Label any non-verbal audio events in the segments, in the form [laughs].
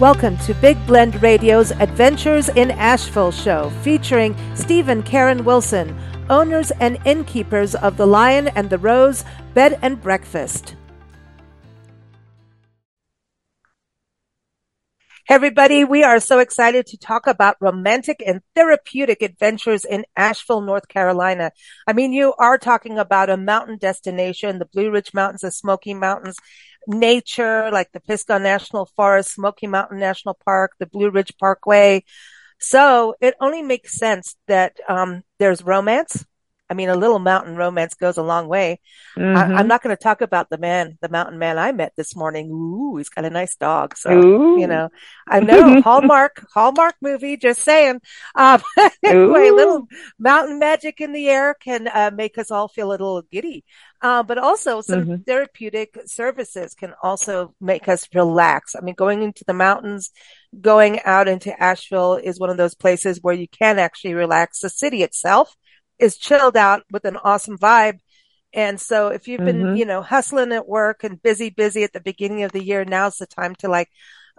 Welcome to Big Blend Radio's Adventures in Asheville show featuring Steve and Karen Wilson, owners and innkeepers of the Lion and the Rose Bed and Breakfast. Everybody, we are so excited to talk about romantic and therapeutic adventures in Asheville, North Carolina. I mean, you are talking about a mountain destination, the Blue Ridge Mountains, the Smoky Mountains, nature like the Pisgah National Forest, Smoky Mountain National Park, the Blue Ridge Parkway. So it only makes sense that um, there's romance. I mean, a little mountain romance goes a long way. Mm-hmm. I, am not going to talk about the man, the mountain man I met this morning. Ooh, he's got a nice dog. So, Ooh. you know, I [laughs] know Hallmark, Hallmark movie, just saying. Um, [laughs] anyway, little mountain magic in the air can uh, make us all feel a little giddy. Uh, but also some mm-hmm. therapeutic services can also make us relax. I mean, going into the mountains, going out into Asheville is one of those places where you can actually relax. The city itself is chilled out with an awesome vibe. And so if you've been, mm-hmm. you know, hustling at work and busy, busy at the beginning of the year, now's the time to like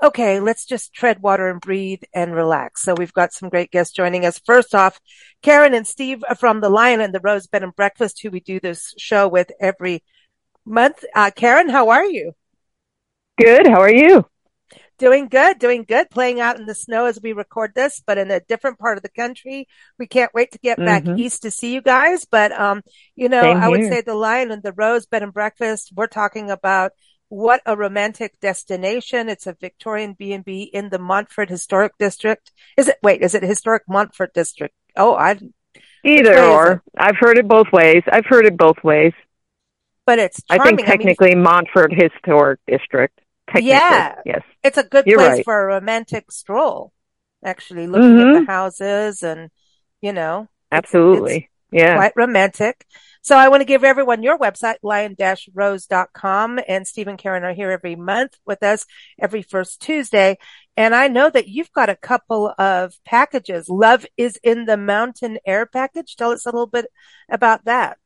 okay, let's just tread water and breathe and relax. So we've got some great guests joining us. First off, Karen and Steve from the Lion and the Rose Bed and Breakfast, who we do this show with every month. Uh, Karen, how are you? Good. How are you? Doing good, doing good. Playing out in the snow as we record this, but in a different part of the country. We can't wait to get mm-hmm. back east to see you guys. But, um, you know, I would say the Lion and the Rose Bed and Breakfast, we're talking about what a romantic destination. It's a Victorian B&B in the Montford Historic District. Is it, wait, is it Historic Montford District? Oh, I, either or. I've heard it both ways. I've heard it both ways. But it's charming. I think technically I mean, Montford Historic District. Yeah. Yes. It's a good You're place right. for a romantic stroll. Actually looking mm-hmm. at the houses and, you know. Absolutely. yeah. Quite romantic. So I want to give everyone your website, lion-rose.com. And Steve and Karen are here every month with us every first Tuesday. And I know that you've got a couple of packages. Love is in the mountain air package. Tell us a little bit about that.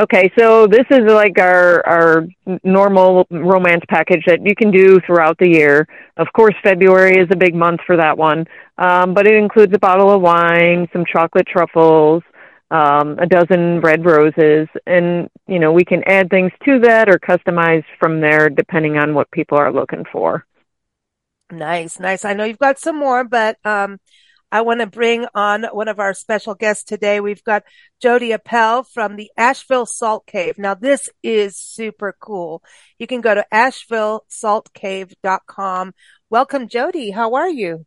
Okay, so this is like our our normal romance package that you can do throughout the year. Of course, February is a big month for that one, um, but it includes a bottle of wine, some chocolate truffles, um, a dozen red roses, and you know we can add things to that or customize from there depending on what people are looking for. Nice, nice. I know you've got some more, but um, I want to bring on one of our special guests today. We've got Jodie Appel from the Asheville Salt Cave. Now this is super cool. You can go to ashevillesaltcave.com. Welcome, Jodie. How are you?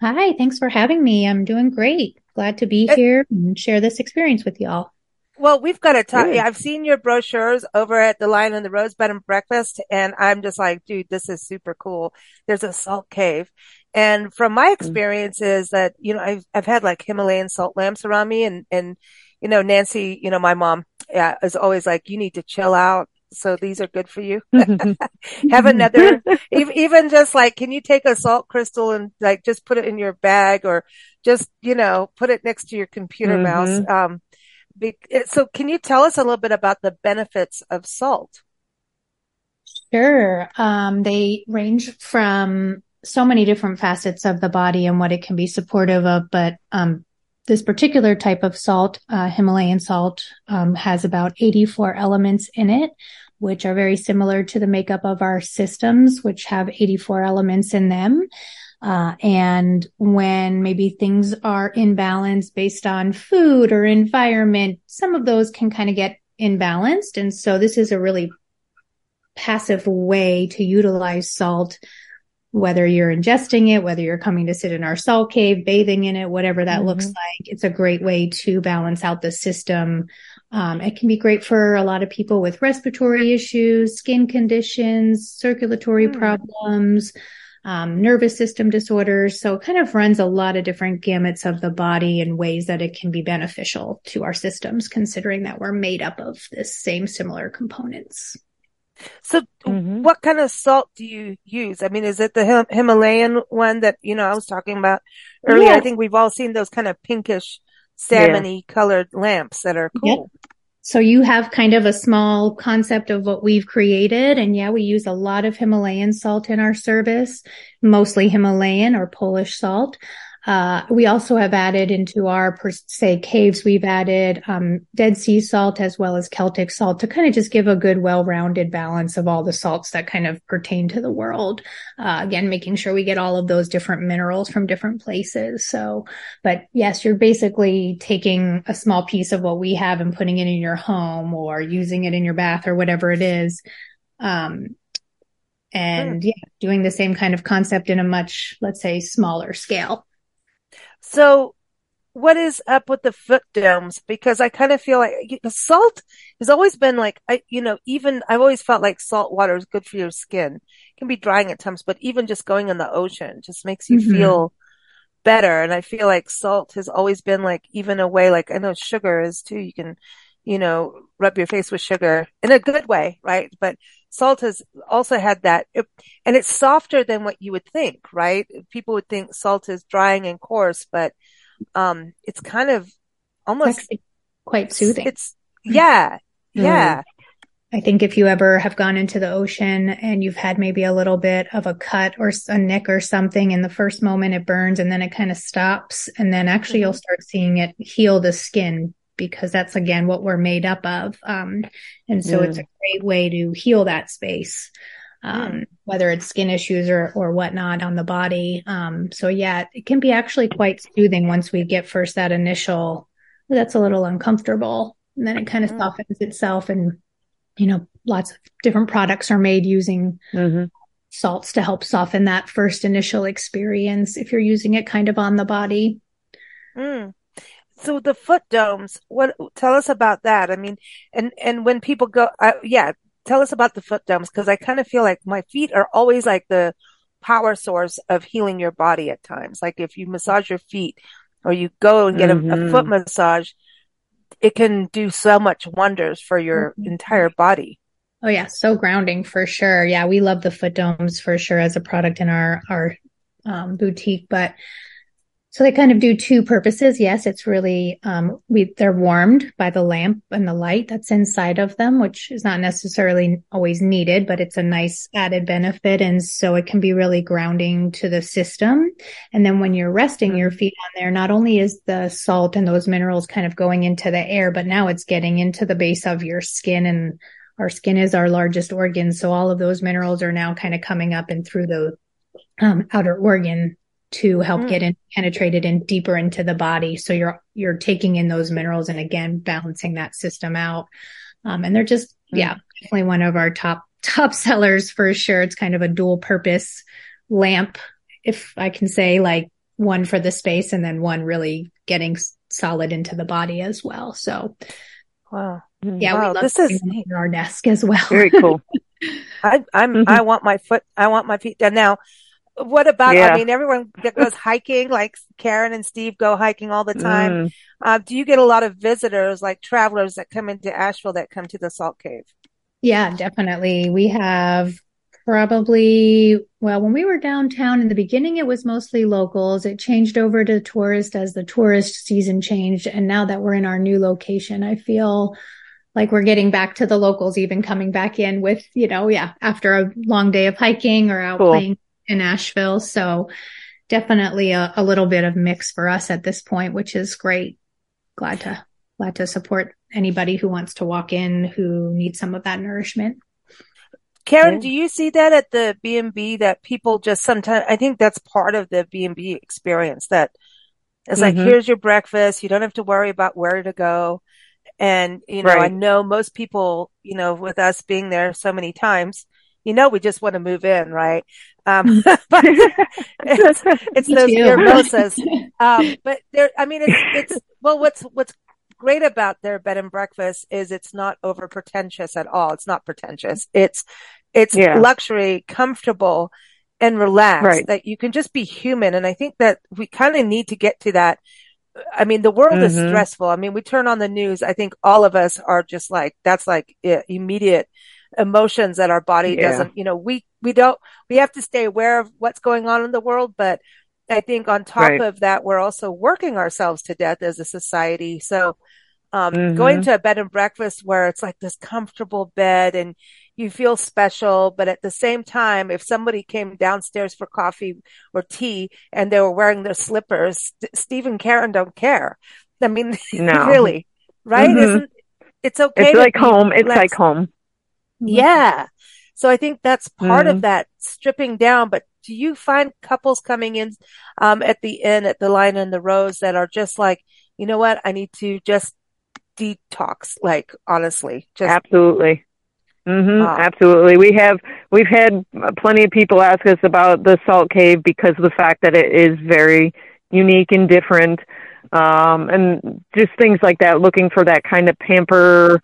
Hi, thanks for having me. I'm doing great. Glad to be here and share this experience with y'all. Well, we've got to talk. I've seen your brochures over at the Lion and the Rose Bed and Breakfast, and I'm just like, dude, this is super cool. There's a salt cave. And from my mm. experiences that, you know, I've, I've had like Himalayan salt lamps around me and, and, you know, Nancy, you know, my mom yeah, is always like, you need to chill out so these are good for you. [laughs] [laughs] Have another, even just like, can you take a salt crystal and like just put it in your bag or just, you know, put it next to your computer mm-hmm. mouse? Um, be, so can you tell us a little bit about the benefits of salt? Sure. Um, they range from so many different facets of the body and what it can be supportive of, but, um, this particular type of salt, uh, Himalayan salt, um, has about 84 elements in it, which are very similar to the makeup of our systems, which have 84 elements in them. Uh, and when maybe things are in balance based on food or environment, some of those can kind of get imbalanced. And so this is a really passive way to utilize salt whether you're ingesting it, whether you're coming to sit in our salt cave, bathing in it, whatever that mm-hmm. looks like, it's a great way to balance out the system. Um, it can be great for a lot of people with respiratory issues, skin conditions, circulatory mm. problems, um, nervous system disorders. So it kind of runs a lot of different gamuts of the body in ways that it can be beneficial to our systems, considering that we're made up of the same similar components. So mm-hmm. what kind of salt do you use? I mean, is it the Him- Himalayan one that, you know, I was talking about earlier? Yeah. I think we've all seen those kind of pinkish salmony yeah. colored lamps that are cool. Yep. so you have kind of a small concept of what we've created. And yeah, we use a lot of Himalayan salt in our service, mostly Himalayan or Polish salt. Uh, we also have added into our, per se, caves, we've added um, Dead Sea salt as well as Celtic salt to kind of just give a good, well-rounded balance of all the salts that kind of pertain to the world. Uh, again, making sure we get all of those different minerals from different places. So, but yes, you're basically taking a small piece of what we have and putting it in your home or using it in your bath or whatever it is. Um, and yeah, doing the same kind of concept in a much, let's say, smaller scale. So what is up with the foot domes? Because I kind of feel like salt has always been like, I, you know, even I've always felt like salt water is good for your skin. It can be drying at times, but even just going in the ocean just makes you mm-hmm. feel better. And I feel like salt has always been like, even a way, like I know sugar is too. You can, you know, rub your face with sugar in a good way, right? But salt has also had that, and it's softer than what you would think, right? People would think salt is drying and coarse, but um, it's kind of almost quite soothing. It's yeah, mm. yeah. I think if you ever have gone into the ocean and you've had maybe a little bit of a cut or a nick or something, in the first moment it burns and then it kind of stops, and then actually mm-hmm. you'll start seeing it heal the skin because that's again what we're made up of. Um, and so mm. it's a great way to heal that space. Um, mm. whether it's skin issues or, or whatnot on the body. Um, so yeah, it can be actually quite soothing once we get first that initial, that's a little uncomfortable. And then it kind of mm. softens itself and, you know, lots of different products are made using mm-hmm. salts to help soften that first initial experience if you're using it kind of on the body. Mm so the foot domes what tell us about that i mean and and when people go uh, yeah tell us about the foot domes because i kind of feel like my feet are always like the power source of healing your body at times like if you massage your feet or you go and get mm-hmm. a, a, foot mm-hmm. massage it can do so much wonders for your mm-hmm. entire body oh yeah so grounding for sure yeah we love the foot domes for sure as a product in our our um, boutique but so they kind of do two purposes. Yes, it's really, um, we, they're warmed by the lamp and the light that's inside of them, which is not necessarily always needed, but it's a nice added benefit. And so it can be really grounding to the system. And then when you're resting your mm-hmm. feet on there, not only is the salt and those minerals kind of going into the air, but now it's getting into the base of your skin and our skin is our largest organ. So all of those minerals are now kind of coming up and through the um, outer organ to help mm. get in penetrated in deeper into the body. So you're, you're taking in those minerals and again, balancing that system out. Um, and they're just, mm. yeah, definitely one of our top, top [laughs] sellers for sure. It's kind of a dual purpose lamp, if I can say like one for the space and then one really getting solid into the body as well. So, wow. Yeah, wow, we love this is in our desk as well. Very cool. [laughs] I, I'm, mm-hmm. I want my foot, I want my feet done now. What about, yeah. I mean, everyone that goes [laughs] hiking, like Karen and Steve go hiking all the time. Mm. Uh, do you get a lot of visitors, like travelers that come into Asheville that come to the Salt Cave? Yeah, definitely. We have probably, well, when we were downtown in the beginning, it was mostly locals. It changed over to tourists as the tourist season changed. And now that we're in our new location, I feel like we're getting back to the locals, even coming back in with, you know, yeah, after a long day of hiking or out cool. playing in Asheville. So definitely a, a little bit of mix for us at this point, which is great. Glad to, glad to support anybody who wants to walk in who needs some of that nourishment. Karen, yeah. do you see that at the B&B that people just sometimes, I think that's part of the B&B experience that it's mm-hmm. like, here's your breakfast. You don't have to worry about where to go. And, you know, right. I know most people, you know, with us being there so many times, you know, we just want to move in, right? Um, but [laughs] it's, it's those mimosas. [laughs] Um, but there, I mean, it's, it's, well, what's, what's great about their bed and breakfast is it's not over pretentious at all. It's not pretentious. It's, it's yeah. luxury, comfortable and relaxed right. that you can just be human. And I think that we kind of need to get to that. I mean, the world mm-hmm. is stressful. I mean, we turn on the news. I think all of us are just like, that's like immediate emotions that our body yeah. doesn't, you know, we, we don't, we have to stay aware of what's going on in the world. But I think on top right. of that, we're also working ourselves to death as a society. So, Um, Mhm. going to a bed and breakfast where it's like this comfortable bed and you feel special, but at the same time, if somebody came downstairs for coffee or tea and they were wearing their slippers, St- Steve and Karen don't care. I mean, [laughs] No. really, right? Mhm. Isn't it's okay? It's like home. It's like home. Yeah. So I think that's part Mhm. of that stripping down. But do you find couples coming in um, at the end, at the Lion and the Rose, that are just like, you know what? I need to just detox. Like honestly, just Absolutely. hmm Wow. Absolutely. We have we've had plenty of people ask us about the salt cave because of the fact that it is very unique and different, um, and just things like that. Looking for that kind of pamper,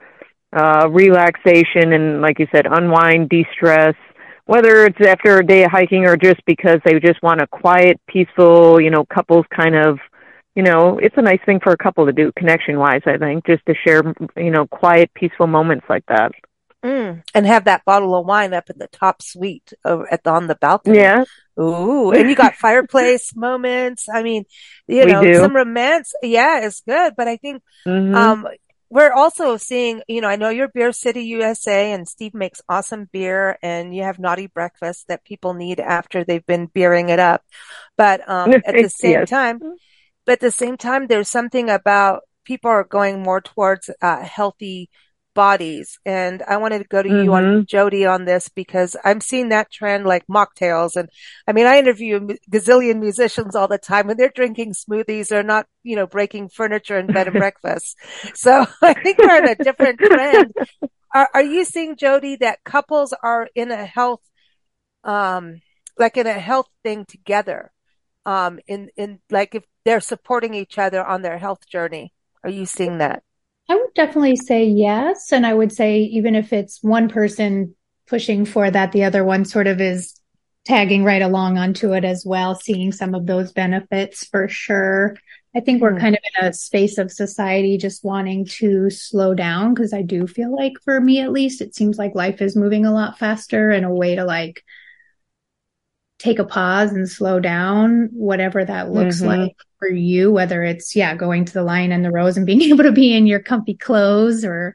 uh, relaxation, and like you said, unwind, de-stress. Whether it's after a day of hiking or just because they just want a quiet, peaceful, you know, couples kind of you know, it's a nice thing for a couple to do connection wise, I think, just to share, you know, quiet, peaceful moments like that. mm, and have that bottle of wine up in the top suite over at the, on the balcony. Yeah. Ooh, and you got [laughs] fireplace moments. I mean, you We know, do. some romance. Yeah, it's good. But I think hmm Um, we're also seeing, you know, I know you're Beer City USA and Steve makes awesome beer and you have naughty breakfast that people need after they've been beering it up. But, um, [laughs] at the same Yes. time, but at the same time, there's something about people are going more towards, uh, healthy bodies. And I wanted to go to you on Mhm. Jodie on this because I'm seeing that trend like mocktails. And I mean, I interview gazillion musicians all the time and they're drinking smoothies. They're not, you know, breaking furniture in bed and [laughs] breakfast. So [laughs] I think we're in a different trend. Are, are you seeing Jodie that couples are in a health, um, like in a health thing together? Um, in, in like if they're supporting each other on their health journey. Are you seeing that? I would definitely say yes. And I would say even if it's one person pushing for that, the other one sort of is tagging right along onto it as well, seeing some of those benefits for sure. I think we're Mm. kind of in a space of society just wanting to slow down because I do feel like for me at least, it seems like life is moving a lot faster and a way to like take a pause and slow down, whatever that looks Mhm. like for you, whether it's, yeah, going to the lion and the rose and [laughs] being able to be in your comfy clothes or,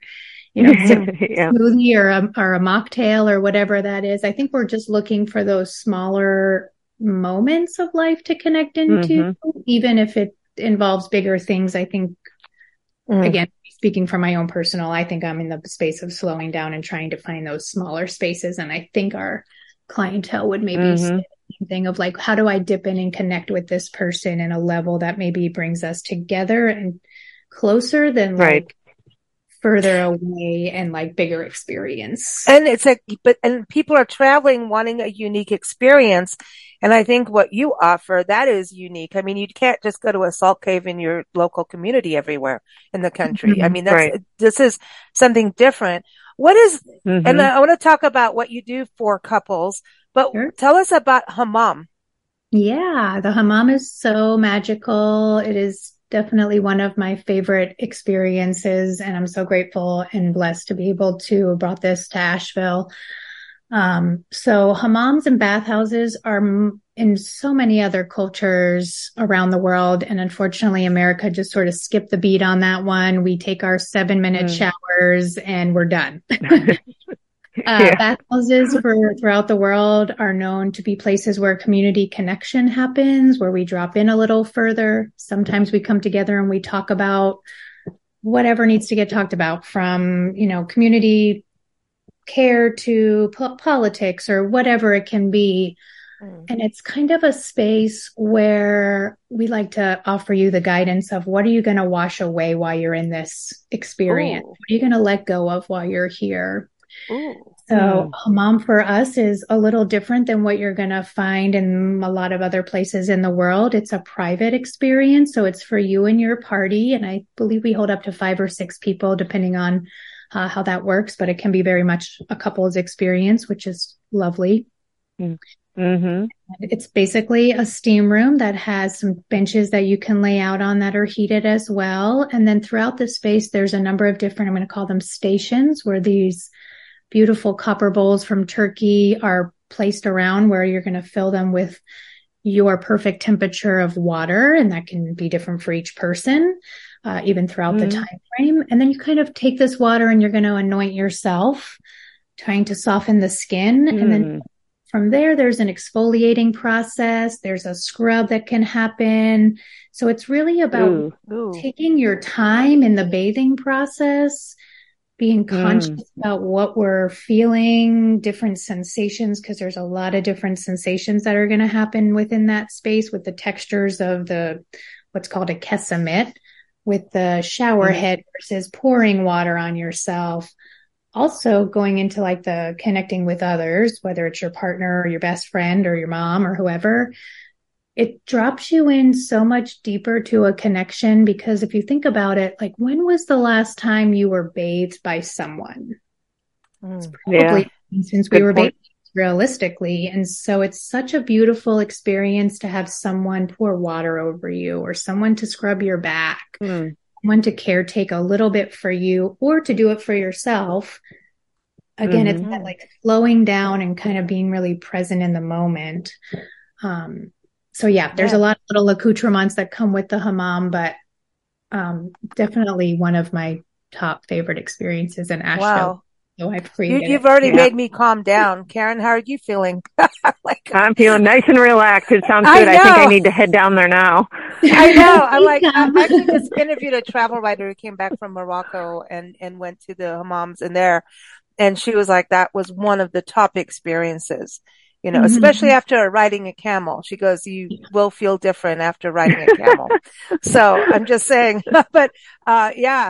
you know, [laughs] yeah. smoothie or a, or a mocktail or whatever that is. I think we're just looking for those smaller moments of life to connect into, even if it involves bigger things. I think Mm. again, speaking from my own personal, I think I'm in the space of slowing down and trying to find those smaller spaces. And I think our clientele would maybe Mhm. Say the same thing of like, how do I dip in and connect with this person in a level that maybe brings us together and closer than Right. like further away and like bigger experience. And it's like, but, and people are traveling wanting a unique experience. And I think what you offer, that is unique. I mean, you can't just go to a salt cave in your local community everywhere in the country. I Mhm. mean, that's, Right. this is something different. What is, Mhm. and I want to talk about what you do for couples, but Sure. tell us about Hammam. Yeah, the hammam is so magical. It is definitely one of my favorite experiences, and I'm so grateful and blessed to be able to brought this to Asheville. Um, so hammams and bathhouses are m- in so many other cultures around the world, and unfortunately, America just sort of skipped the beat on that one. We take our seven minute Mm. showers and we're done. [laughs] [laughs] [laughs] Uh, Yeah. Bathhouses for throughout the world are known to be places where community connection happens, where we drop in a little further. Sometimes we come together and we talk about whatever needs to get talked about from, you know, community care to po- politics or whatever it can be. And it's kind of a space where we like to offer you the guidance of what are you going to wash away while you're in this experience? Ooh. What are you going to let go of while you're here? Ooh. So Mm. hammam for us is a little different than what you're going to find in a lot of other places in the world. It's a private experience. So it's for you and your party. And I believe we hold up to five or six people depending on uh, how that works, but it can be very much a couple's experience, which is lovely. Mhm. It's basically a steam room that has some benches that you can lay out on that are heated as well. And then throughout the space, there's a number of different, I'm going to call them stations where these beautiful copper bowls from Turkey are placed around where you're going to fill them with your perfect temperature of water. And that can be different for each person. uh, even throughout mm-hmm. the time frame. And then you kind of take this water and you're going to anoint yourself, trying to soften the skin. Mm. And then mm. from there, there's an exfoliating process. There's a scrub that can happen. So it's really about Ooh. Ooh. taking your time in the bathing process, being mm. conscious mm. about what we're feeling, different sensations, because there's a lot of different sensations that are going to happen within that space with the textures of the what's called a kessa mitt with the shower mm. head versus pouring water on yourself. Also going into like the connecting with others, whether it's your partner or your best friend or your mom or whoever, it drops you in so much deeper to a connection because if you think about it, like when was the last time you were bathed by someone? Mm, probably yeah. since Good we were point. bathed realistically. And so it's such a beautiful experience to have someone pour water over you or someone to scrub your back, mm. someone to caretake a little bit for you or to do it for yourself. Again, mm-hmm. it's that like slowing down and kind of being really present in the moment. Um, so yeah, there's yeah. a lot of little accoutrements that come with the hammam, but um, definitely one of my top favorite experiences in Asheville. Wow. So I've created. You, have already yeah. made me calm down, Karen. How are you feeling? [laughs] like, I'm feeling nice and relaxed. It sounds good. I, I, think I need to head down there now. I [laughs] know. I'm like, I actually just interviewed a travel writer who came back from Morocco and and went to the hammams in there, and she was like, that was one of the top experiences you know, mm-hmm. especially after riding a camel. She goes, you will feel different after riding a camel. [laughs] so I'm just saying, [laughs] but, uh, yeah.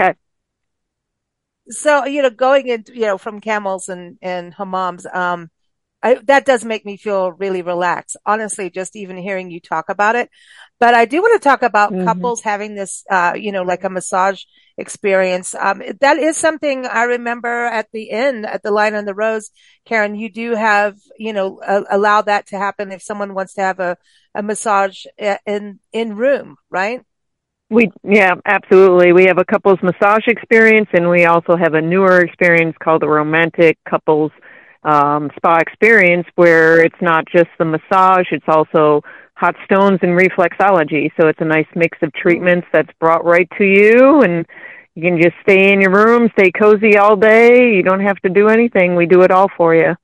Okay. So, you know, going into, you know, from camels and, and hammams, um, I, that does make me feel really relaxed. Honestly, just even hearing you talk about it. But I do want to talk about mm-hmm. couples having this, uh, you know, like a massage experience. Um, that is something I remember at the end, at the Lion on the Rose, Karen, you do have, you know, uh, allow that to happen if someone wants to have a, a massage uh, in, in room, right? We, yeah, absolutely. We have a couples massage experience and we also have a newer experience called the romantic couples um, spa experience where it's not just the massage, it's also hot stones and reflexology. So it's a nice mix of treatments that's brought right to you and you can just stay in your room, stay cozy all day. You don't have to do anything. We do it all for you.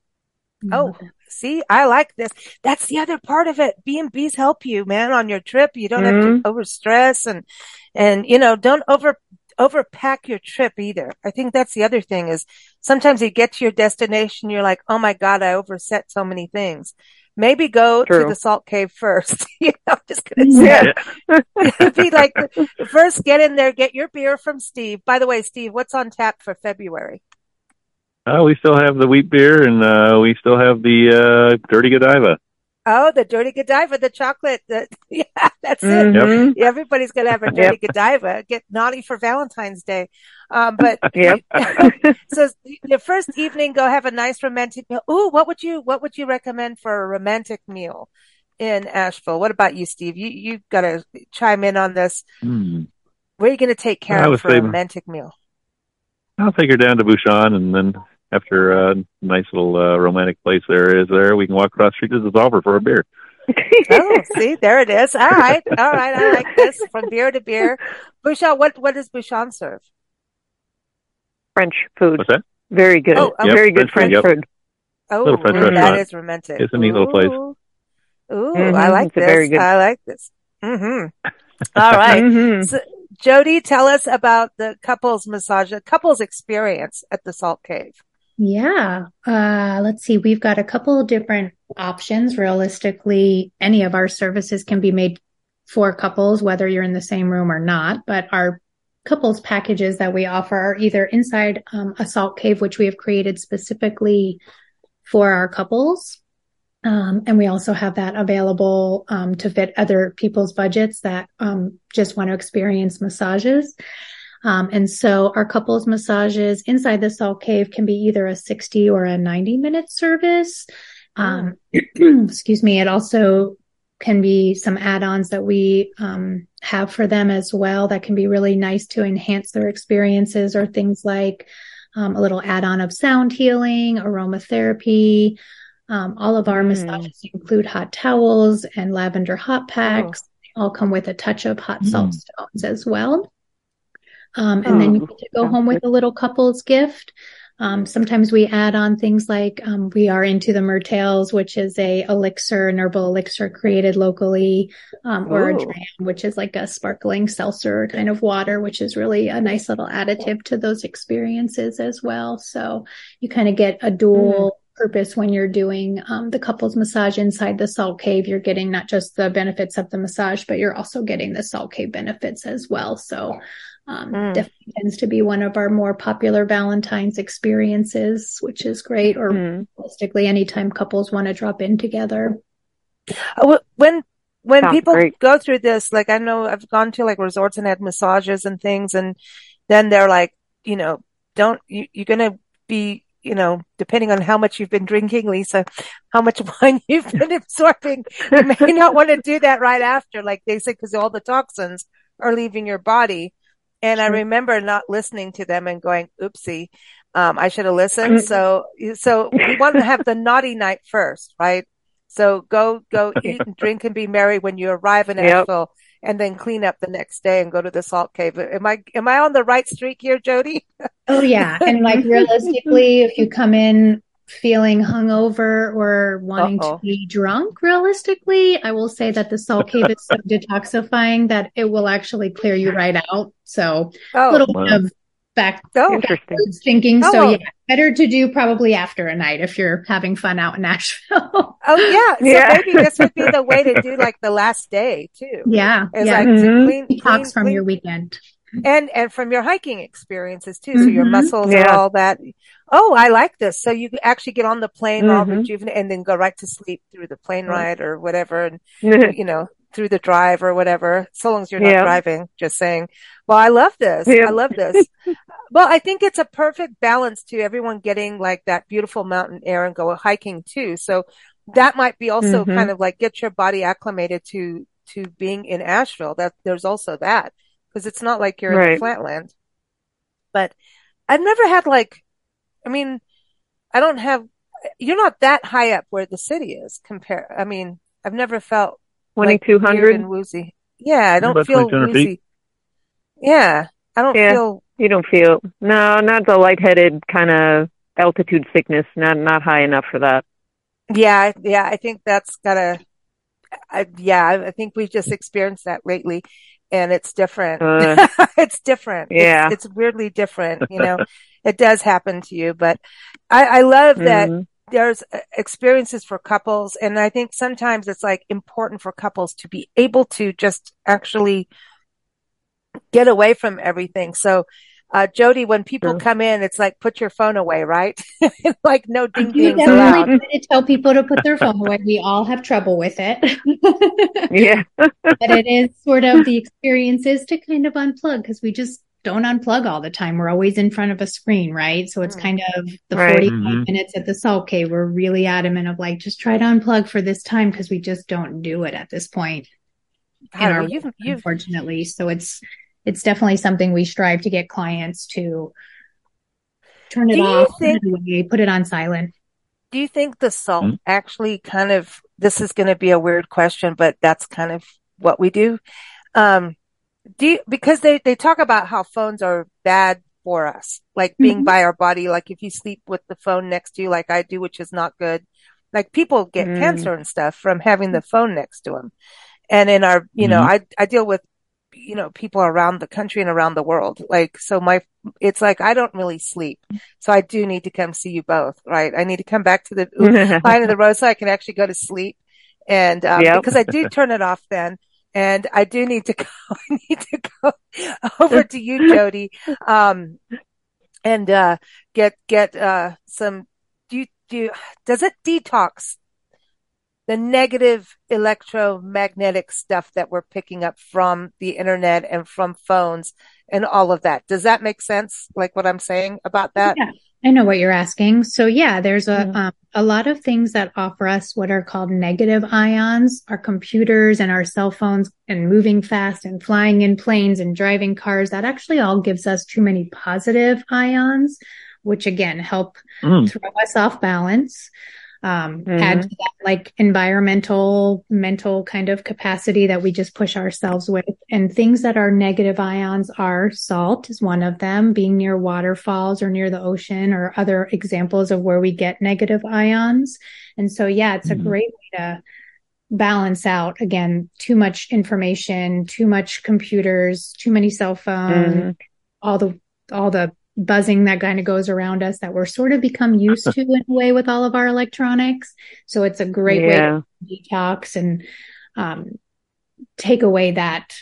Oh, see, I like this. That's the other part of it. B and B's help you, man, on your trip. You don't mm-hmm. have to mm-hmm. over stress and, and, you know, don't over, overpack your trip either. I think that's the other thing is sometimes you get to your destination, you're like, oh my God, I overset so many things maybe go True. to the salt cave [laughs] first. [laughs] you know, I'm just gonna say, yeah. [laughs] be like, first get in there, get your beer from Steve. By the way, Steve, what's on tap for February? Uh, we still have the wheat beer and, uh, we still have the, uh, dirty Godiva. Oh, the dirty Godiva, the chocolate. The, [laughs] yeah, that's mm-hmm. it. Everybody's going to have a dirty yep. Godiva. Get naughty for Valentine's Day. Um, but [laughs] yep. [laughs] so your first evening, go have a nice romantic meal. Ooh, what would you, what would you recommend for a romantic meal in Asheville? What about you, Steve? You, you got to chime in on this. Mm. Where are you going to take Karen for a romantic meal? I'll take her down to Bouchon and then after a nice little uh, romantic place there is there, we can walk across the street to the Zolver for a beer. [laughs] oh, see, there it is. All right, all right. I like this from beer to beer. Bouchon, what what does Bouchon serve? French food. What's that? Very good. Oh, yep, very good French, French food. Oh, little French that is romantic. It's a neat Ooh. little place. Ooh, mm-hmm. I like this. Very good. I like this. Mm-hmm. [laughs] All right. mm-hmm. so, Jodie, tell us about the couples massage, couples experience at the Salt Cave. Yeah. Uh, let's see. We've got a couple different options. Realistically, any of our services can be made for couples, whether you're in the same room or not. But our couples packages that we offer are either inside um, a salt cave, which we have created specifically for our couples. Um, and we also have that available um, to fit other people's budgets that um, just want to experience massages. Um, and so our couples massages inside the salt cave can be either a 60 or a 90 minute service. Um, [clears throat] excuse me. It also can be some add-ons that we um, have for them as well that can be really nice to enhance their experiences or things like um, a little add-on of sound healing, aromatherapy. Um, all of our mm. massages include hot towels and lavender hot packs. Oh all come with a touch of hot salt stones as well. Um, and then you get to go home with a little couple's gift. Um, sometimes we add on things like um, we are into the Mertales, which is a elixir, an herbal elixir created locally, um, or a dram, which is like a sparkling seltzer kind of water, which is really a nice little additive to those experiences as well. So you kind of get a dual. Mm. Purpose when you're doing um, the couples massage inside the salt cave, you're getting not just the benefits of the massage, but you're also getting the salt cave benefits as well. So um, mm. Definitely tends to be one of our more popular Valentine's experiences, which is great. Or mm. realistically, anytime couples want to drop in together. Uh, when when Sounds people great. go through this, like I know I've gone to like resorts and had massages and things, and then they're like, you know, don't you, you're gonna be you know, depending on how much you've been drinking, Lisa, how much [laughs] wine you've been absorbing, you may not want to do that right after, like they say, because all the toxins are leaving your body. And I remember not listening to them and going, oopsie, um, I should have listened. So, so we want to have the naughty night first, right? So go, go eat and drink and be merry when you arrive in [laughs] Asheville yep. and then clean up the next day and go to the salt cave. Am I, am I on the right streak here, Jodie? oh yeah. And like [laughs] realistically, if you come in feeling hungover or wanting Uh-oh. to be drunk realistically i will say that the salt [laughs] cave is so detoxifying that it will actually clear you right out so oh, a little wow. bit of back oh, thinking oh. so yeah better to do probably after a night if you're having fun out in [laughs] Asheville oh yeah so yeah. maybe this would be the way to do like the last day too yeah it's yeah. like mm-hmm. clean, detox clean, from clean. your weekend and and from your hiking experiences too. So mm-hmm. your muscles yeah. all that. Oh, I like this. So you actually get on the plane mm-hmm. all rejuvenate and then go right to sleep through the plane ride or whatever, and [laughs] you know through the drive or whatever. So long as you're not yeah. driving, just saying. Well, I love this. Yeah. I love this. [laughs] well, I think it's a perfect balance to everyone getting like that beautiful mountain air and go hiking too. So that might be also mm-hmm. kind of like get your body acclimated to to being in Asheville. That there's also that because it's not like you're right. in the flatland. But I've never had like, I mean, I don't have, you're not that high up where the city is compare. I mean, I've never felt 2200 and woozy. Yeah, I don't feel woozy. Feet. Yeah, I don't yeah, feel. You don't feel, no, not the lightheaded kind of altitude sickness, not, not high enough for that. Yeah, yeah, I think that's gotta, I, yeah, I think we've just experienced that lately and it's different. Uh, [laughs] it's different. Yeah. It's, it's, weirdly different, you know, [laughs] it does happen to you, but I, I love that mm-hmm. there's uh, experiences for couples. And I think sometimes it's like important for couples to be able to just actually get away from everything. So uh, Jodie, when people sure. come in, it's like put your phone away, right? [laughs] like no ding ding allowed. To tell people to put their phone away. We all have trouble with it. [laughs] yeah, [laughs] but it is sort of the experience is to kind of unplug because we just don't unplug all the time. We're always in front of a screen, right? So it's mm. kind of the right. 45 mm-hmm. minutes at the salt cave. We're really adamant of like, just try to unplug for this time because we just don't do it at this point. God, our, you've, you've, unfortunately. So it's, it's definitely something we strive to get clients to turn it do off, think, put, it away, put it on silent. Do you think the salt mm-hmm. actually kind of, this is going to be a weird question, but that's kind of what we do. Um, do you, because they, they talk about how phones are bad for us, like being mm-hmm. by our body. Like if you sleep with the phone next to you, like I do, which is not good. Like people get mm. cancer and stuff from having the phone next to them. And in our, you mm-hmm. know, I, I deal with you know, people around the country and around the world. Like, so my, it's like, I don't really sleep. So I do need to come see you both, right? I need to come back to the [laughs] Lion of the Rose so I can actually go to sleep. And, um, yep. because I do [laughs] turn it off then. And I do need to [laughs] go, I need to go over to you, Jodie, um, and, uh, get, get, uh, some, do you, do you, does it detox the negative electromagnetic stuff that we're picking up from the internet and from phones and all of that. Does that make sense? Like what I'm saying about that? Yeah. I know what you're asking. So yeah, there's a mm-hmm. um, a lot of things that offer us what are called negative ions. Our computers and our cell phones, and moving fast, and flying in planes, and driving cars. That actually all gives us too many positive ions, which again help mm. throw us off balance. Um, mm-hmm. add to that like environmental, mental kind of capacity that we just push ourselves with. And things that are negative ions are salt is one of them, being near waterfalls or near the ocean or other examples of where we get negative ions. And so, yeah, it's mm-hmm. a great way to balance out again, too much information, too much computers, too many cell phones, mm-hmm. all the, all the buzzing that kind of goes around us that we're sort of become used to in a way with all of our electronics. So it's a great yeah. way to detox and um, take away that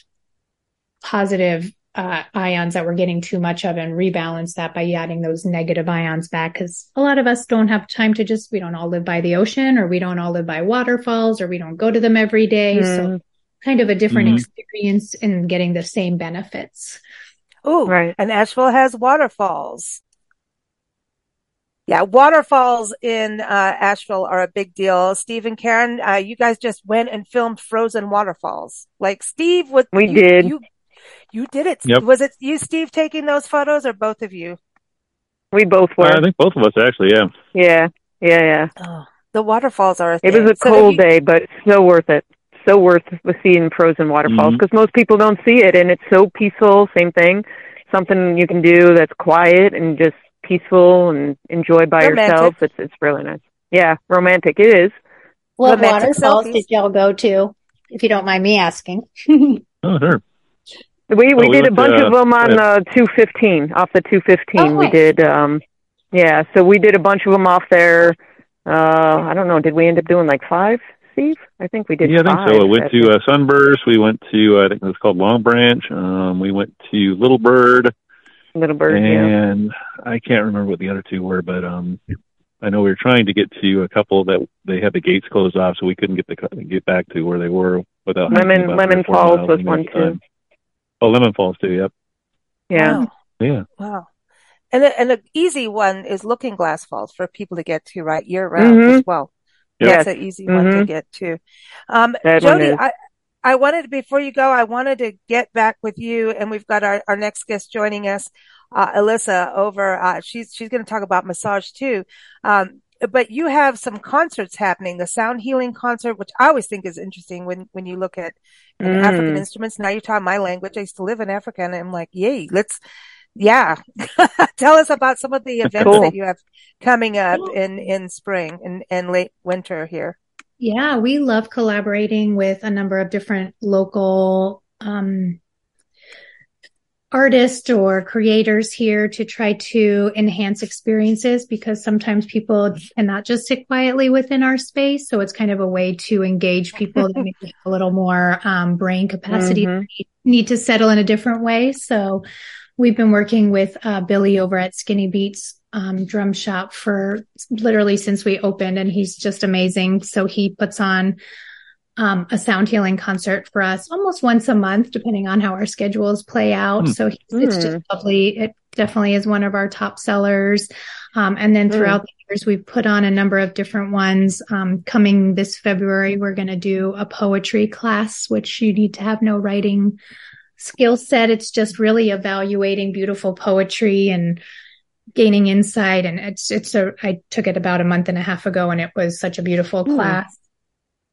positive uh, ions that we're getting too much of and rebalance that by adding those negative ions back. Cause a lot of us don't have time to just, we don't all live by the ocean or we don't all live by waterfalls or we don't go to them every day. Mm. So kind of a different mm-hmm. experience in getting the same benefits. Oh, right. And Asheville has waterfalls. Yeah, waterfalls in uh, Asheville are a big deal. Steve and Karen, uh, you guys just went and filmed frozen waterfalls. Like Steve, what we you, did. You, you did it. Yep. Was it you, Steve, taking those photos, or both of you? We both were. Uh, I think both of us actually. Yeah. Yeah. Yeah. Yeah. Oh, the waterfalls are. A it was a so cold you... day, but so worth it. So worth seeing frozen waterfalls because mm-hmm. most people don't see it, and it's so peaceful. Same thing. Something you can do that's quiet and just peaceful and enjoy by romantic. yourself. It's it's really nice. Yeah, romantic. It is. What waterfalls did y'all go to? If you don't mind me asking. [laughs] oh, sure. We we, oh, we did a bunch to, of them on uh, 215 off the 215. Oh, we did um yeah, so we did a bunch of them off there. Uh I don't know, did we end up doing like 5, Steve? I think we did Yeah, I think so. We went to uh, Sunburst, we went to I think it was called Long Branch. Um we went to Little Bird. Little Bird, and yeah. I can't remember what the other two were, but um I know we were trying to get to a couple that they had the gates closed off, so we couldn't get the get back to where they were without. Lemon Lemon Falls was one too. Oh, Lemon Falls too. Yep. Yeah. Wow. Yeah. Wow. And a, and an easy one is Looking Glass Falls for people to get to right year round mm-hmm. as well. Yes. That's an easy mm-hmm. one to mm-hmm. get to. Um, Jodie, I, I wanted before you go, I wanted to get back with you, and we've got our, our next guest joining us, uh, Alyssa over. Uh, she's she's going to talk about massage too. Um, but you have some concerts happening, the sound healing concert, which I always think is interesting when, when you look at mm. African instruments. Now you're talking my language. I used to live in Africa and I'm like, yay, let's, yeah. [laughs] Tell us about some of the events cool. that you have coming up in, in spring and, and late winter here. Yeah, we love collaborating with a number of different local, um, artists or creators here to try to enhance experiences because sometimes people cannot just sit quietly within our space. So it's kind of a way to engage people that [laughs] maybe have a little more um, brain capacity, mm-hmm. need to settle in a different way. So we've been working with uh, Billy over at Skinny Beats um, drum shop for literally since we opened and he's just amazing. So he puts on um, a sound healing concert for us almost once a month, depending on how our schedules play out. Mm. So it's just hmm. lovely. It definitely is one of our top sellers. Um, and then throughout mm. the years, we've put on a number of different ones. Um, coming this February, we're going to do a poetry class, which you need to have no writing skill set. It's just really evaluating beautiful poetry and gaining insight. And it's, it's a, I took it about a month and a half ago and it was such a beautiful mm. class.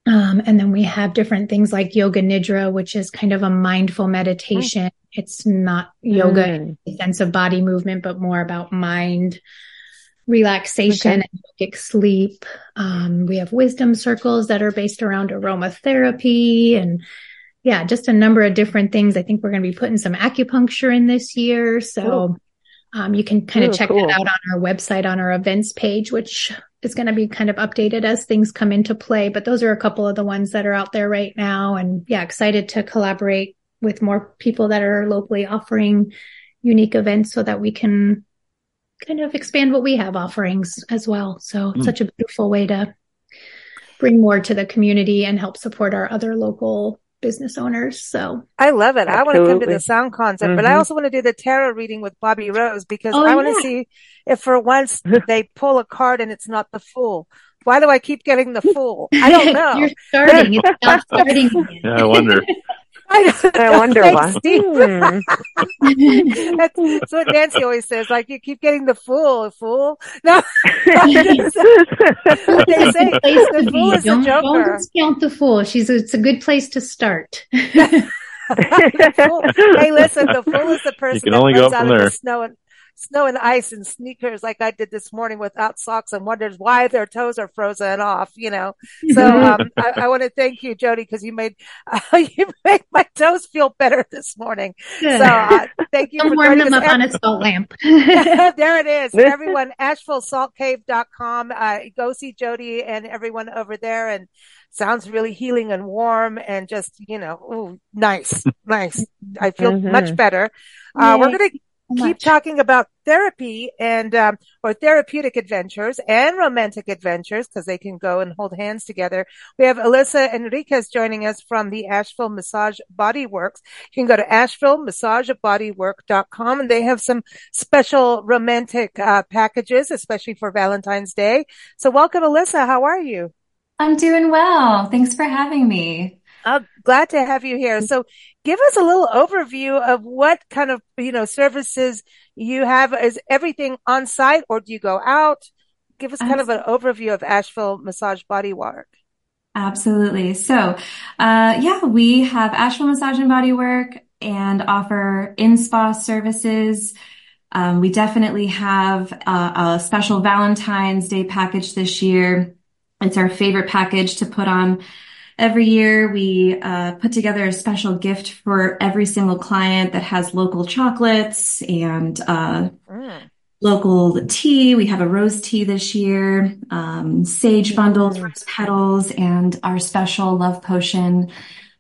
Um, and then we have different things like yoga nidra, which is kind of a mindful meditation. Mm. It's not yoga mm. in the sense of body movement, but more about mind relaxation okay. and yogic sleep. Um, we have wisdom circles that are based around aromatherapy and yeah, just a number of different things. I think we're going to be putting some acupuncture in this year. So, um, you can kind of check cool. that out on our website on our events page, which is going to be kind of updated as things come into play. But those are a couple of the ones that are out there right now. And yeah, excited to collaborate with more people that are locally offering unique events so that we can kind of expand what we have offerings as well. So mm. such a beautiful way to bring more to the community and help support our other local business owners. So I love it. Absolutely. I want to come to the sound concert, mm-hmm. but I mm-hmm. also want to do the tarot reading with Bobby Rose because oh, I want yeah. to see if for once [laughs] they pull a card and it's not the fool. Why do I keep getting the fool? I don't [laughs] know. You're starting. It's not [laughs] starting. yeah, I wonder. I, I wonder why. Hmm. that's, that's, what Nancy always says. Like you keep getting the fool, fool. [laughs] No, [laughs] they say the fool is don't, the joker. Don't discount the fool. She's a, it's a good place to start. [laughs] hey, listen, the fool is the person can only that go up out from of there. the snow and snow and ice and sneakers like I did this morning without socks and wonders why their toes are frozen off, you know. So um, [laughs] I, I want to thank you, Jodie, because you made uh, [laughs] you made my toes feel better this morning. Good. So uh, thank you Don't for warm them up on a salt lamp. [laughs] there it is. Everyone, AshevilleSaltCave.com. Uh, go see Jodie and everyone over there and sounds really healing and warm and just, you know, ooh, nice, nice. I feel Mhm. much better. Uh, we're going to keep much. talking about therapy and um, or therapeutic adventures and romantic adventures because they can go and hold hands together. We have Alyssa Enriquez joining us from the Asheville Massage Body Works. You can go to AshevilleMassageBodyWork.com and they have some special romantic uh, packages, especially for Valentine's Day. So welcome, Alyssa. How are you? I'm doing well. Thanks for having me. Uh, glad to have you here. So give us a little overview of what kind of, you know, services you have. Is everything on site or do you go out? Give us kind of an overview of Asheville Massage Body Work. Absolutely. So, uh, yeah, we have Asheville Massage and Body Work and offer in-spa services. Um, we definitely have uh, a special Valentine's Day package this year. It's our favorite package to put on every year. We uh, put together a special gift for every single client that has local chocolates and uh, Mm. local tea. We have a rose tea this year, um, sage bundles, rose petals, and our special love potion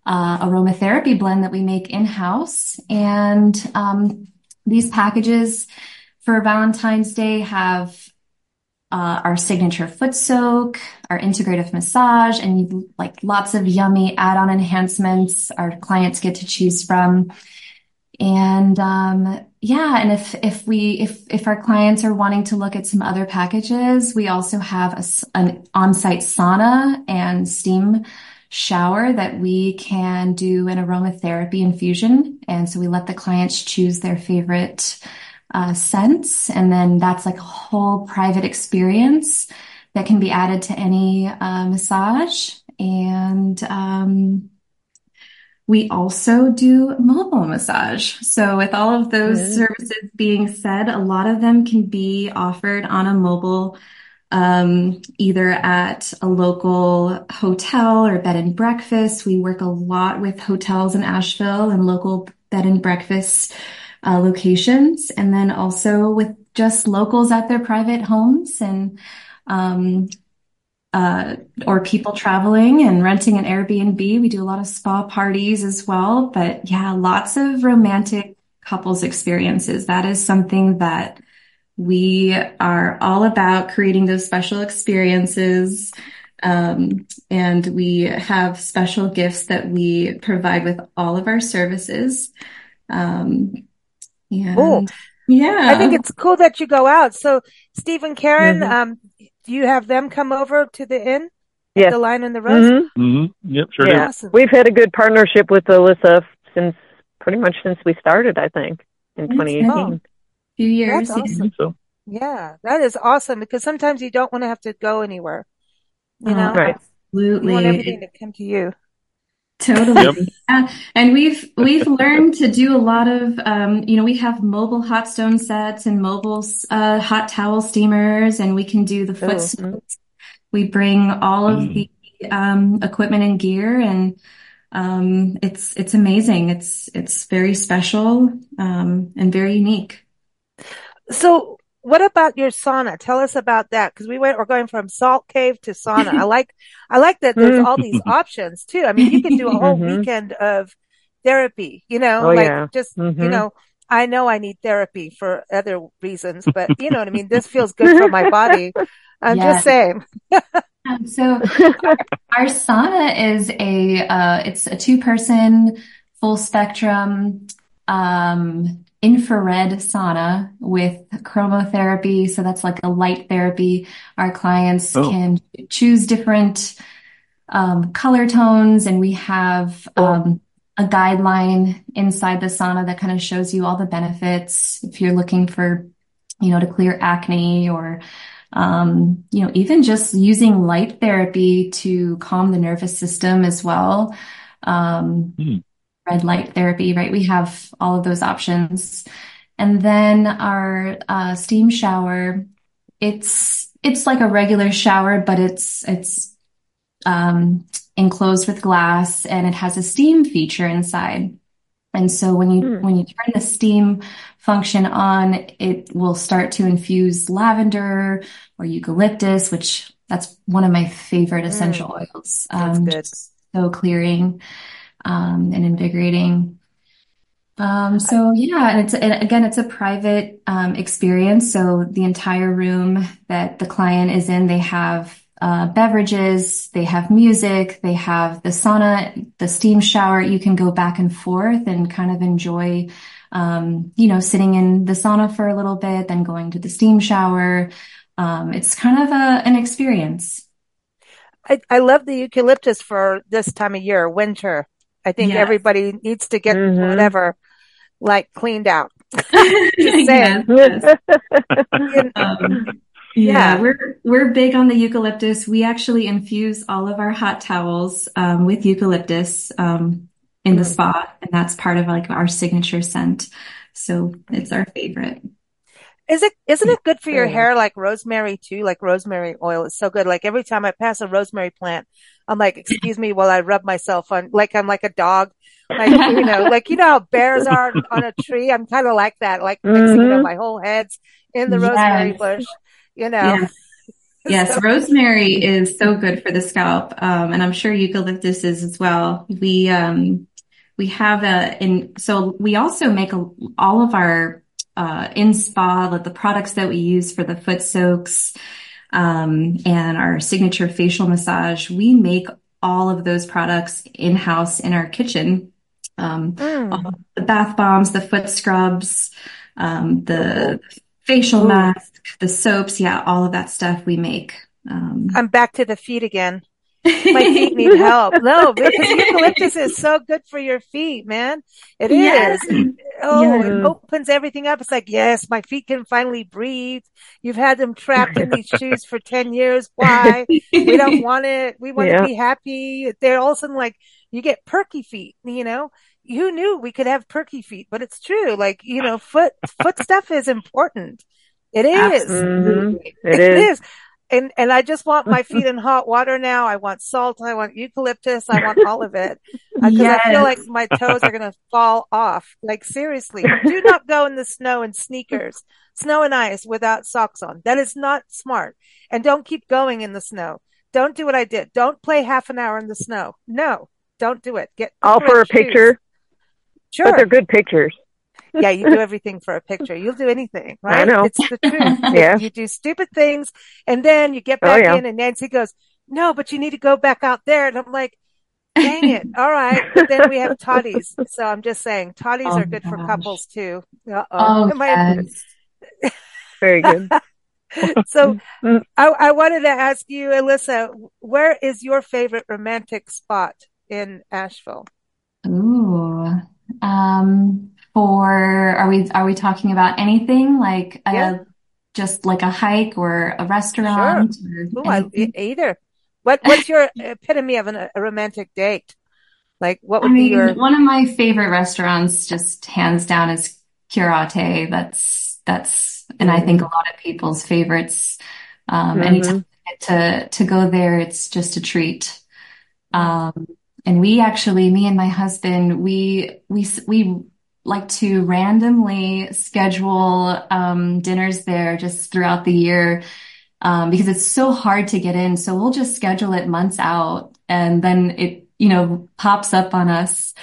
uh, aromatherapy blend that we make in house. And um, these packages for Valentine's Day have uh, our signature foot soak, our integrative massage, and like lots of yummy add-on enhancements our clients get to choose from. And um, yeah, and if if we if if our clients are wanting to look at some other packages, we also have a an on-site sauna and steam shower that we can do an aromatherapy infusion. And so we let the clients choose their favorite uh, scents, and then that's like a whole private experience that can be added to any uh, massage. And um, we also do mobile massage. So with all of those services being said, a lot of them can be offered on a mobile, um, either at a local hotel or bed and breakfast. We work a lot with hotels in Asheville and local bed and breakfast uh, locations, and then also with just locals at their private homes and um, uh, or people traveling and renting an Airbnb. We do a lot of spa parties as well. But yeah, lots of romantic couples experiences. That is something that we are all about creating those special experiences. Um, and we have special gifts that we provide with all of our services. Um, and Cool. yeah. I think it's cool that you go out. So Steve and Karen, Mhm. um, do you have them come over to the inn? Yes. The Lion and the Rose? Mhm. hmm Yep, sure Yeah. do. Awesome. We've had a good partnership with Alyssa since pretty much since we started, I think, in That's 2018. few years. That's yeah. awesome. So, Yeah, that is awesome because sometimes you don't want to have to go anywhere. You Oh, know, Right. you Absolutely. want everything to come to you. Totally. Yep. Yeah. And we've we've learned to do a lot of um, you know, we have mobile hot stone sets and mobile uh, hot towel steamers, and we can do the foot Ooh. soaks. We bring all of Mm. the um, equipment and gear, and um, it's it's amazing. It's it's very special um, and very unique. So what about your sauna? Tell us about that because we went, we're going from salt cave to sauna. I like, I like that there's all these options too. I mean, you can do a whole Mhm. weekend of therapy, you know, Oh, like yeah. just, you Mhm. know, I know I need therapy for other reasons, but you know what I mean? This feels good for my body. I'm Yes. just saying. [laughs] Um, so our sauna is a uh, it's a two person full spectrum um, infrared sauna with chromotherapy. So that's like a light therapy. Our clients Oh. can choose different um, color tones, and we have Cool. um, a guideline inside the sauna that kind of shows you all the benefits if you're looking for, you know, to clear acne or, um, you know, even just using light therapy to calm the nervous system as well. Um, mm. Red light therapy, right? We have all of those options. And then our uh, steam shower, it's it's like a regular shower, but it's it's um, enclosed with glass and it has a steam feature inside. And so when you mm. when you turn the steam function on, it will start to infuse lavender or eucalyptus, which that's one of my favorite essential mm. oils. Um. So clearing um, and invigorating. Um, so yeah, and it's and again, it's a private um, experience. So the entire room that the client is in, they have uh, beverages, they have music, they have the sauna, the steam shower. You can go back and forth and kind of enjoy, um, you know, sitting in the sauna for a little bit, then going to the steam shower. Um, it's kind of a, an experience. I, I love the eucalyptus for this time of year, winter. I think yes. everybody needs to get mm-hmm. whatever like cleaned out. [laughs] yes, [laughs] yes. um, yeah, we're we're big on the eucalyptus. We actually infuse all of our hot towels um, with eucalyptus um, in the mm. spa, and that's part of like our signature scent. So it's our favorite. Is it isn't it good for your hair like rosemary too? Like rosemary oil is so good. Like every time I pass a rosemary plant, I'm like, excuse me while I rub myself on like I'm like a dog. Like you know, [laughs] like you know how bears are on a tree. I'm kind of like that, like mm-hmm. mixing, you know, my whole head's in the yes. rosemary bush you know. Yeah. Yes, [laughs] rosemary is so good for the scalp, um, and I'm sure eucalyptus is as well. We um, we have a in so we also make a, all of our uh, in spa like the products that we use for the foot soaks um, and our signature facial massage. We make all of those products in house in our kitchen. Um, mm. The bath bombs, the foot scrubs, um, the facial Ooh. mask, the soaps, yeah, all of that stuff we make. Um, I'm back to the feet again. My feet need help. No, because eucalyptus is so good for your feet, man. It is. Oh, it opens everything up. It's like, yes, my feet can finally breathe. You've had them trapped in these shoes for 10 years. Why? We don't [laughs] want it. We want yeah. to be happy. They're all of a sudden like, you get perky feet, you know? who knew we could have perky feet? But it's true. Like, you know, foot, foot stuff is important. It is. Mm-hmm. It, it is. is. And, and I just want my feet [laughs] in hot water now. I want salt. I want eucalyptus. I want all of it. Uh, because yes. I feel like my toes are going [laughs] to fall off. Like seriously, do not go in the snow in sneakers, snow and ice without socks on. That is not smart. And don't keep going in the snow. Don't do what I did. Don't play half an hour in the snow. No, don't do it. Get all for a shoes. picture. Sure. But they're good pictures. Yeah, you do everything for a picture. You'll do anything, right? I know. It's the truth. [laughs] yeah. You do stupid things and then you get oh, back oh, yeah. in and Nancy goes, no, but you need to go back out there. And I'm like, dang it. All right. But then we have toddies. So I'm just saying toddies oh, are good gosh. for couples too. Uh-oh. Oh, yes. Very good. [laughs] so [laughs] I, I wanted to ask you, Alyssa, where is your favorite romantic spot in Asheville? Ooh, um, for are we are we talking about anything like a, yeah. just like a hike or a restaurant? Sure. Ooh, I, either. What what's your [laughs] epitome of an, a romantic date? Like what would I mean, be your one of my favorite restaurants just hands down is Curate. That's that's and mm-hmm. I think a lot of people's favorites. Um, mm-hmm. anytime to to go there, it's just a treat. Um, and we actually, me and my husband, we, we, we like to randomly schedule, um, dinners there just throughout the year. Um, because it's so hard to get in. So we'll just schedule it months out and then it, you know, pops up on us.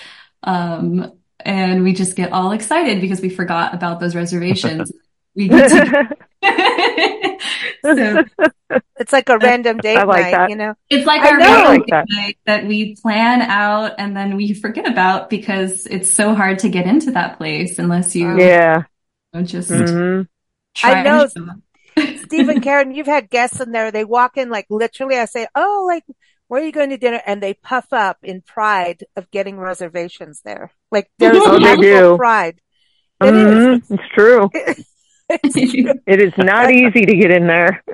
Um, and we just get all excited because we forgot about those reservations. [laughs] we get to, [laughs] so it's like a random date like night, that. you know. It's like our random like that. night that we plan out and then we forget about because it's so hard to get into that place unless you yeah just mm-hmm. I know. [laughs] Steve and Karen, you've had guests in there. They walk in like literally. I say, "Oh, like where are you going to dinner? And they puff up in pride of getting reservations there. Like there's [laughs] Oh, they do. pride. It Mhm, is. It's true. It's [laughs] true. It is not easy to get in there. [laughs]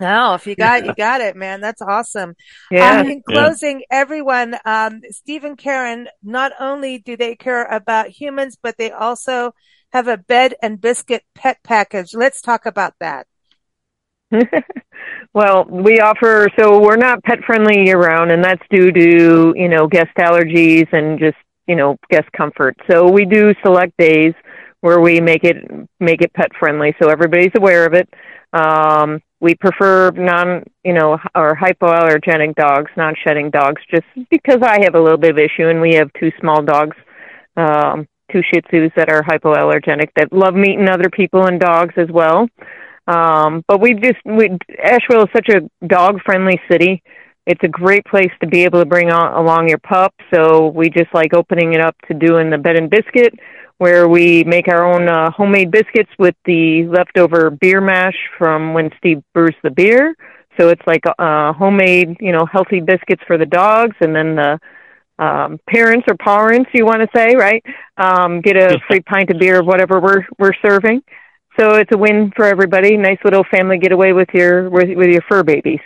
No, if you got it, you got it, man. That's awesome. Yeah. Um, in closing, everyone, um, Steve and Karen, not only do they care about humans, but they also have a bed and biscuit pet package. Let's talk about that. [laughs] well, we offer so we're not pet friendly year round, and that's due to you know guest allergies and just you know guest comfort. So we do select days where we make it make it pet friendly, so everybody's aware of it. Um, we prefer non you know or hypoallergenic dogs, non shedding dogs, just because I have a little bit of issue, and we have two small dogs. Um, two Shih Tzus that are hypoallergenic that love meeting other people and dogs as well. Um, but we just we Asheville is such a dog friendly city. It's a great place to be able to bring on, along your pup. So we just like opening it up to doing the bed and biscuit, where we make our own uh, homemade biscuits with the leftover beer mash from when Steve brews the beer. So it's like uh, homemade, you know, healthy biscuits for the dogs, and then the um, parents or parents, you want to say, right? Um, get a [laughs] free pint of beer of whatever we're we're serving. So it's a win for everybody. Nice little family getaway with your with, with your fur babies.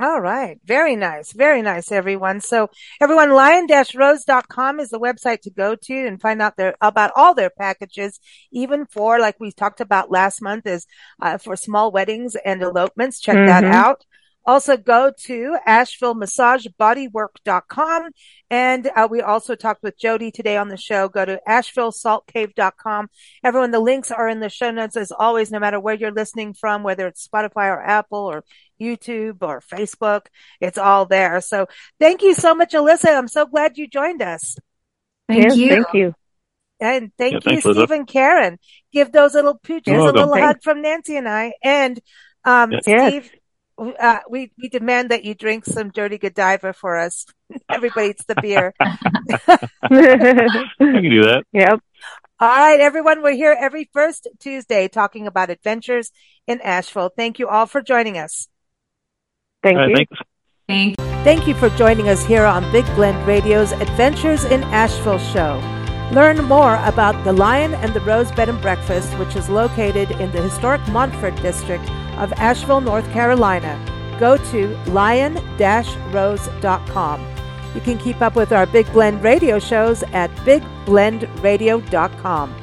All right. Very nice. Very nice, everyone. So everyone, lion-rose.com is the website to go to and find out their, about all their packages, even for, like we talked about last month is, uh, for small weddings and elopements. Check that Mhm. out. Also go to AshevilleMassageBodyWork.com. And uh, we also talked with Jodie today on the show. Go to AshevilleSaltCave.com. Everyone, the links are in the show notes as always, no matter where you're listening from, whether it's Spotify or Apple or YouTube or Facebook. It's all there. So thank you so much, Alyssa. I'm so glad you joined us. Thank yes, you. thank you. And thank Yeah, you, thanks, Liza. Steve and Karen. Give those little pooches You're a welcome. little hug from Nancy and I. And, um, Yes. Yes. Steve, uh, we, we demand that you drink some dirty Godiva for us. [laughs] Everybody eats the beer. [laughs] I can do that. yep. All right, everyone. We're here every first Tuesday talking about adventures in Asheville. Thank you all for joining us. Thank All right, you. thanks. Thank Thank you for joining us here on Big Blend Radio's Adventures in Asheville show. Learn more about the Lion and the Rose Bed and Breakfast, which is located in the historic Montford district of Asheville, North Carolina. Go to lion-rose.com. You can keep up with our Big Blend radio shows at bigblendradio.com.